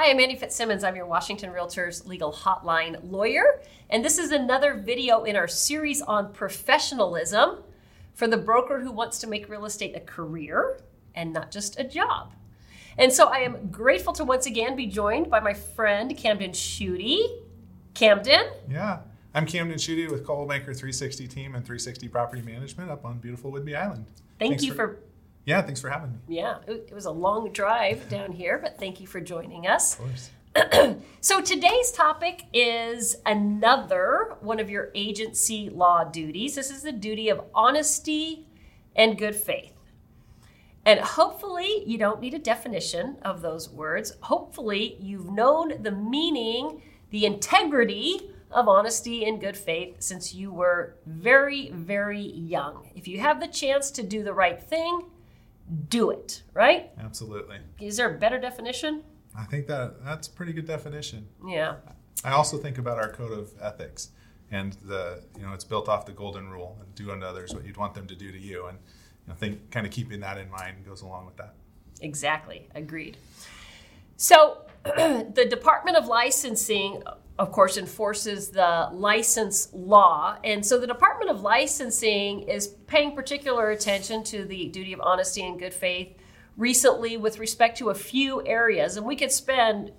Hi, I'm Annie Fitzsimmons. I'm your Washington Realtors legal hotline lawyer. And this is another video in our series on professionalism for the broker who wants to make real estate a career and not just a job. And so I am grateful to once again be joined by my friend Camden Schutte. Camden? Yeah. I'm Camden Schutte with Coldwell Banker 360 Team and 360 Property Management up on beautiful Whidbey Island. Thank thanks you for, for, Yeah, thanks for having me. Yeah, it was a long drive down here, but thank you for joining us. Of course. so today's topic is another one of your agency law duties. This is the duty of honesty and good faith. And hopefully, you don't need a definition of those words. Hopefully, you've known the meaning, the integrity of honesty and good faith since you were very, very young. If you have the chance to do the right thing, do it, right? Absolutely. Is there a better definition? I think that that's a pretty good definition. Yeah. I also think about our code of ethics and the you know it's built off the golden rule and do unto others what you'd want them to do to you and you know think kind of keeping that in mind goes along with that. Exactly. Agreed. So the Department of Licensing of course, enforces the license law. And so the Department of Licensing is paying particular attention to the duty of honesty and good faith recently with respect to a few areas. And we could spend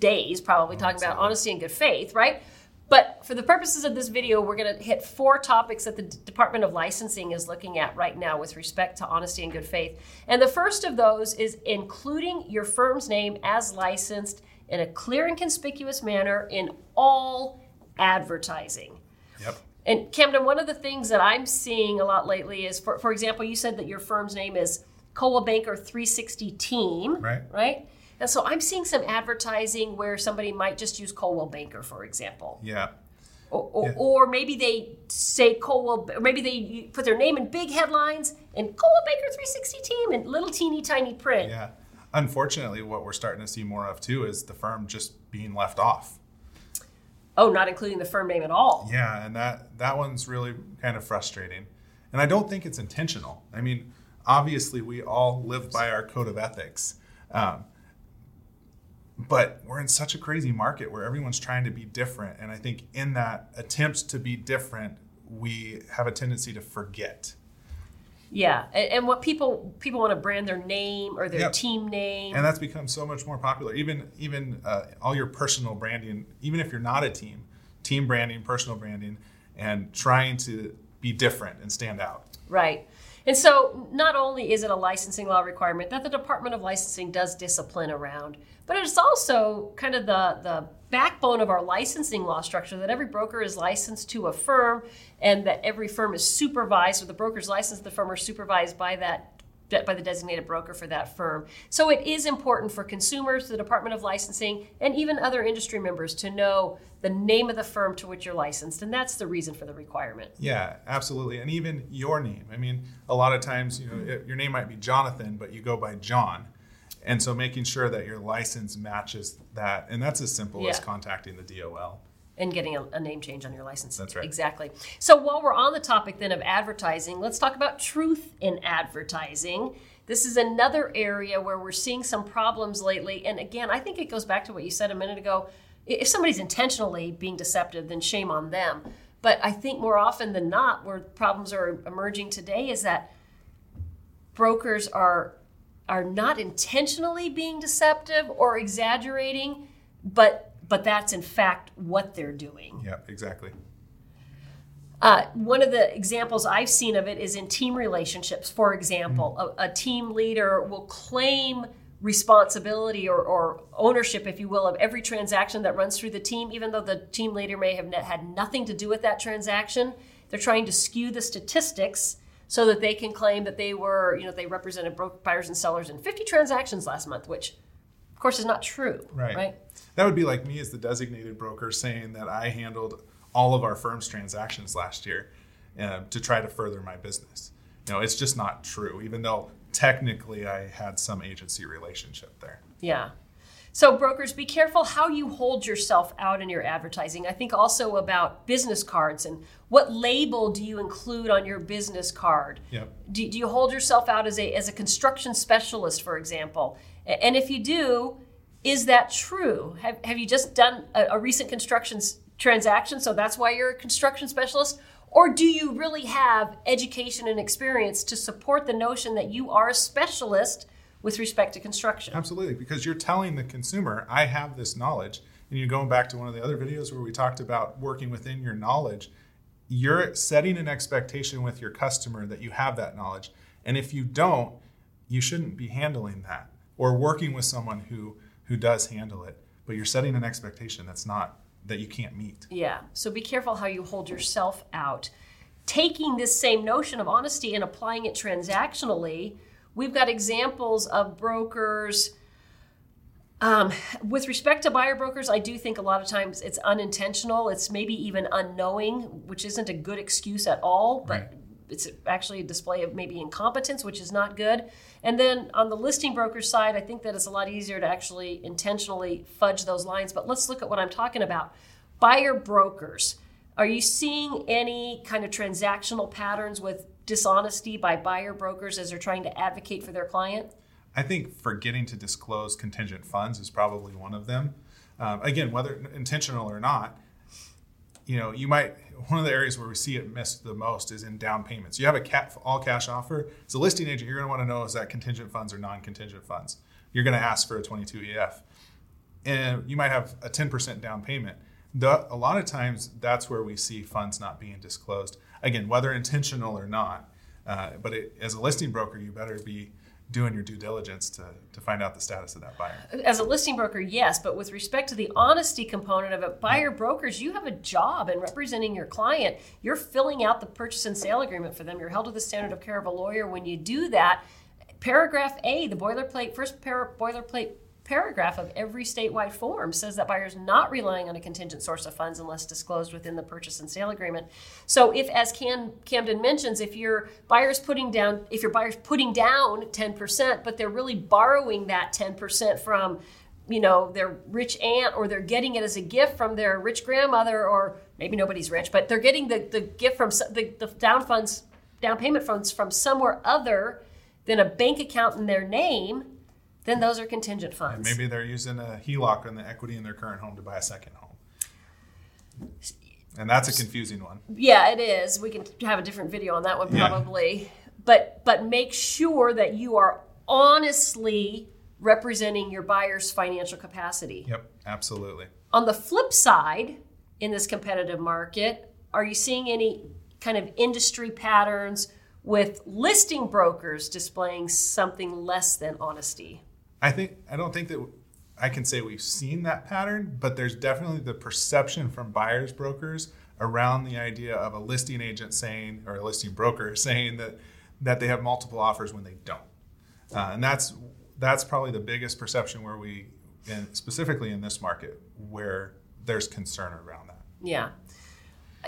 days probably talking about honesty and good faith, right? But for the purposes of this video, we're going to hit four topics that the Department of Licensing is looking at right now with respect to honesty and good faith. And the first of those is including your firm's name as licensed in a clear and conspicuous manner in all advertising. Yep. And Camden, one of the things that I'm seeing a lot lately is, for, for example, you said that your firm's name is Coldwell Banker 360 Team, right? Right. And so I'm seeing some advertising where somebody might just use Coldwell Banker, for example. Yeah. Or, or, yeah. or, maybe they say Coldwell, or maybe they put their name in big headlines and Coldwell Banker 360 Team in little teeny tiny print. Yeah unfortunately, what we're starting to see more of too is the firm just being left off. Oh, not including the firm name at all. Yeah, and that that one's really kind of frustrating. And I don't think it's intentional. I mean, obviously, we all live by our code of ethics. Um, but we're in such a crazy market where everyone's trying to be different. And I think in that attempt to be different, we have a tendency to forget yeah, and, and, what people people want to brand their name or their yep. team name, and that's become so much more popular. Even even uh, all your personal branding, even if you're not a team, team branding, personal branding, and trying to be different and stand out. Right. And so, not only is it a licensing law requirement that the Department of Licensing does discipline around, but it's also kind of the, the backbone of our licensing law structure that every broker is licensed to a firm and that every firm is supervised, or the broker's licensed the firm are supervised by that by the designated broker for that firm. So it is important for consumers, the Department of Licensing, and even other industry members to know the name of the firm to which you're licensed, and that's the reason for the requirement. Yeah, absolutely, and even your name. I mean, a lot of times, you know, your name might be Jonathan, but you go by John. And so making sure that your license matches that, and that's as simple yeah. as contacting the DOL and getting a, a, name change on your license. That's right. Exactly. So while we're on the topic then of advertising, let's talk about truth in advertising. This is another area where we're seeing some problems lately. And again, I think it goes back to what you said a minute ago. If somebody's intentionally being deceptive, then shame on them. But I think more often than not, where problems are emerging today is that brokers are are not intentionally being deceptive or exaggerating, but but that's in fact what they're doing. Yeah, exactly. Uh, one of the examples I've seen of it is in team relationships. For example, mm-hmm. a, a, team leader will claim responsibility or, or, ownership, if you will, of every transaction that runs through the team, even though the team leader may have had nothing to do with that transaction. They're trying to skew the statistics so that they can claim that they were, you know, they represented buyers and sellers in 50 transactions last month, which course is not true. Right. Right. That would be like me as the designated broker saying that I handled all of our firm's transactions last year uh, to try to further my business. You know, it's just not true, even though technically I had some agency relationship there. Yeah. So, brokers, be careful how you hold yourself out in your advertising. I think also about business cards and what label do you include on your business card? Yep. Do, do you hold yourself out as a, as a construction specialist, for example? And if you do, Is that true? Have, have you just done a, a recent construction s- transaction, so that's why you're a construction specialist? Or do you really have education and experience to support the notion that you are a specialist with respect to construction? Absolutely, because you're telling the consumer, I have this knowledge. And you're going back to one of the other videos where we talked about working within your knowledge. You're setting an expectation with your customer that you have that knowledge. And if you don't, you shouldn't be handling that or working with someone who who does handle it. But you're setting an expectation that's not that you can't meet. Yeah. So be careful how you hold yourself out. Taking this same notion of honesty and applying it transactionally, we've got examples of brokers. Um, with respect to buyer brokers, I do think a lot of times it's unintentional. It's maybe even unknowing, which isn't a good excuse at all, but Right. it's actually a display of maybe incompetence, which is not good. And then on the listing broker side, I think that it's a lot easier to actually intentionally fudge those lines. But let's look at what I'm talking about. Buyer brokers. Are you seeing any kind of transactional patterns with dishonesty by buyer brokers as they're trying to advocate for their client? I think forgetting to disclose contingent funds is probably one of them. Um, again, whether intentional or not, you know, you might one of the areas where we see it missed the most is in down payments. You have a ca- all cash offer. As a listing agent, you're going to want to know is that contingent funds or non-contingent funds. You're going to ask for a 22 EF, and you might have a 10% down payment. The, a lot of times, that's where we see funds not being disclosed. Again, whether intentional or not. Uh, but it, as a listing broker, you better be doing your due diligence to, to find out the status of that buyer. As a listing broker, yes, but with respect to the honesty component of it, buyer brokers, you have a job in representing your client. You're filling out the purchase and sale agreement for them. You're held to the standard of care of a lawyer. When you do that, paragraph A, the boilerplate, first par- boilerplate paragraph of every statewide form says that buyers not relying on a contingent source of funds unless disclosed within the purchase and sale agreement. So if as Cam, Camden mentions, if your buyer's putting down if your buyer's putting down 10%, but they're really borrowing that 10% from you know their rich aunt or they're getting it as a gift from their rich grandmother or maybe nobody's rich but they're getting the, the gift from the, the down funds down payment funds from somewhere other than a bank account in their name then those are contingent funds Maybe they're using a HELOC on the equity in their current home to buy a second home. And that's a confusing one. Yeah, it is. We can have a different video on that one Yeah. probably. But but make sure that you are honestly representing your buyer's financial capacity. Yep, absolutely. On the flip side, in this competitive market, are you seeing any kind of industry patterns with listing brokers displaying something less than honesty? I think I don't think that I can say we've seen that pattern, but there's definitely the perception from buyers brokers around the idea of a listing agent saying or a listing broker saying that that they have multiple offers when they don't, uh, and that's that's probably the biggest perception where we, in, specifically in this market, where there's concern around that. Yeah.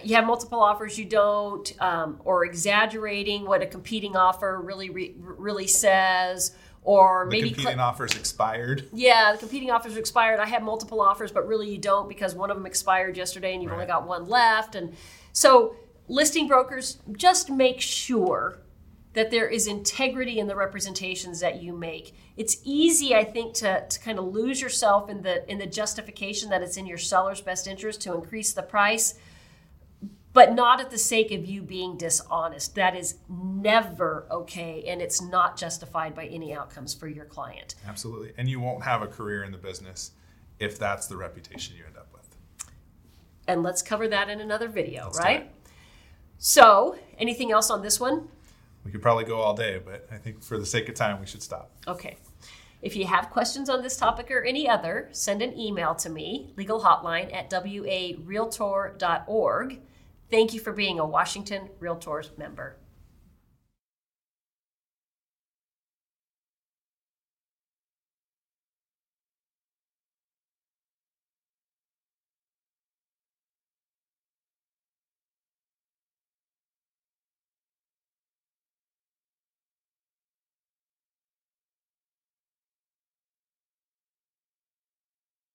You have multiple offers, you don't, um, or exaggerating what a competing offer really re- really says, or The maybe competing cl- offers expired. yeah, the competing offers expired. I have multiple offers, but really you don't because one of them expired yesterday and you've only got one left. And so, listing brokers just make sure that there is integrity in the representations that you make. It's easy, I think, to, to kind of lose yourself in the in the justification that it's in your seller's best interest to increase the price, but not at the sake of you being dishonest. That is never okay, and it's not justified by any outcomes for your client. Absolutely. And you won't have a career in the business if that's the reputation you end up with. and let's cover that in another video, Let's right? So, anything else on this one? We could probably go all day, but I think for the sake of time, we should stop. Okay. If you have questions on this topic or any other, send an email to me, legal hotline at warealtor.org. Thank you for being a Washington Realtors member.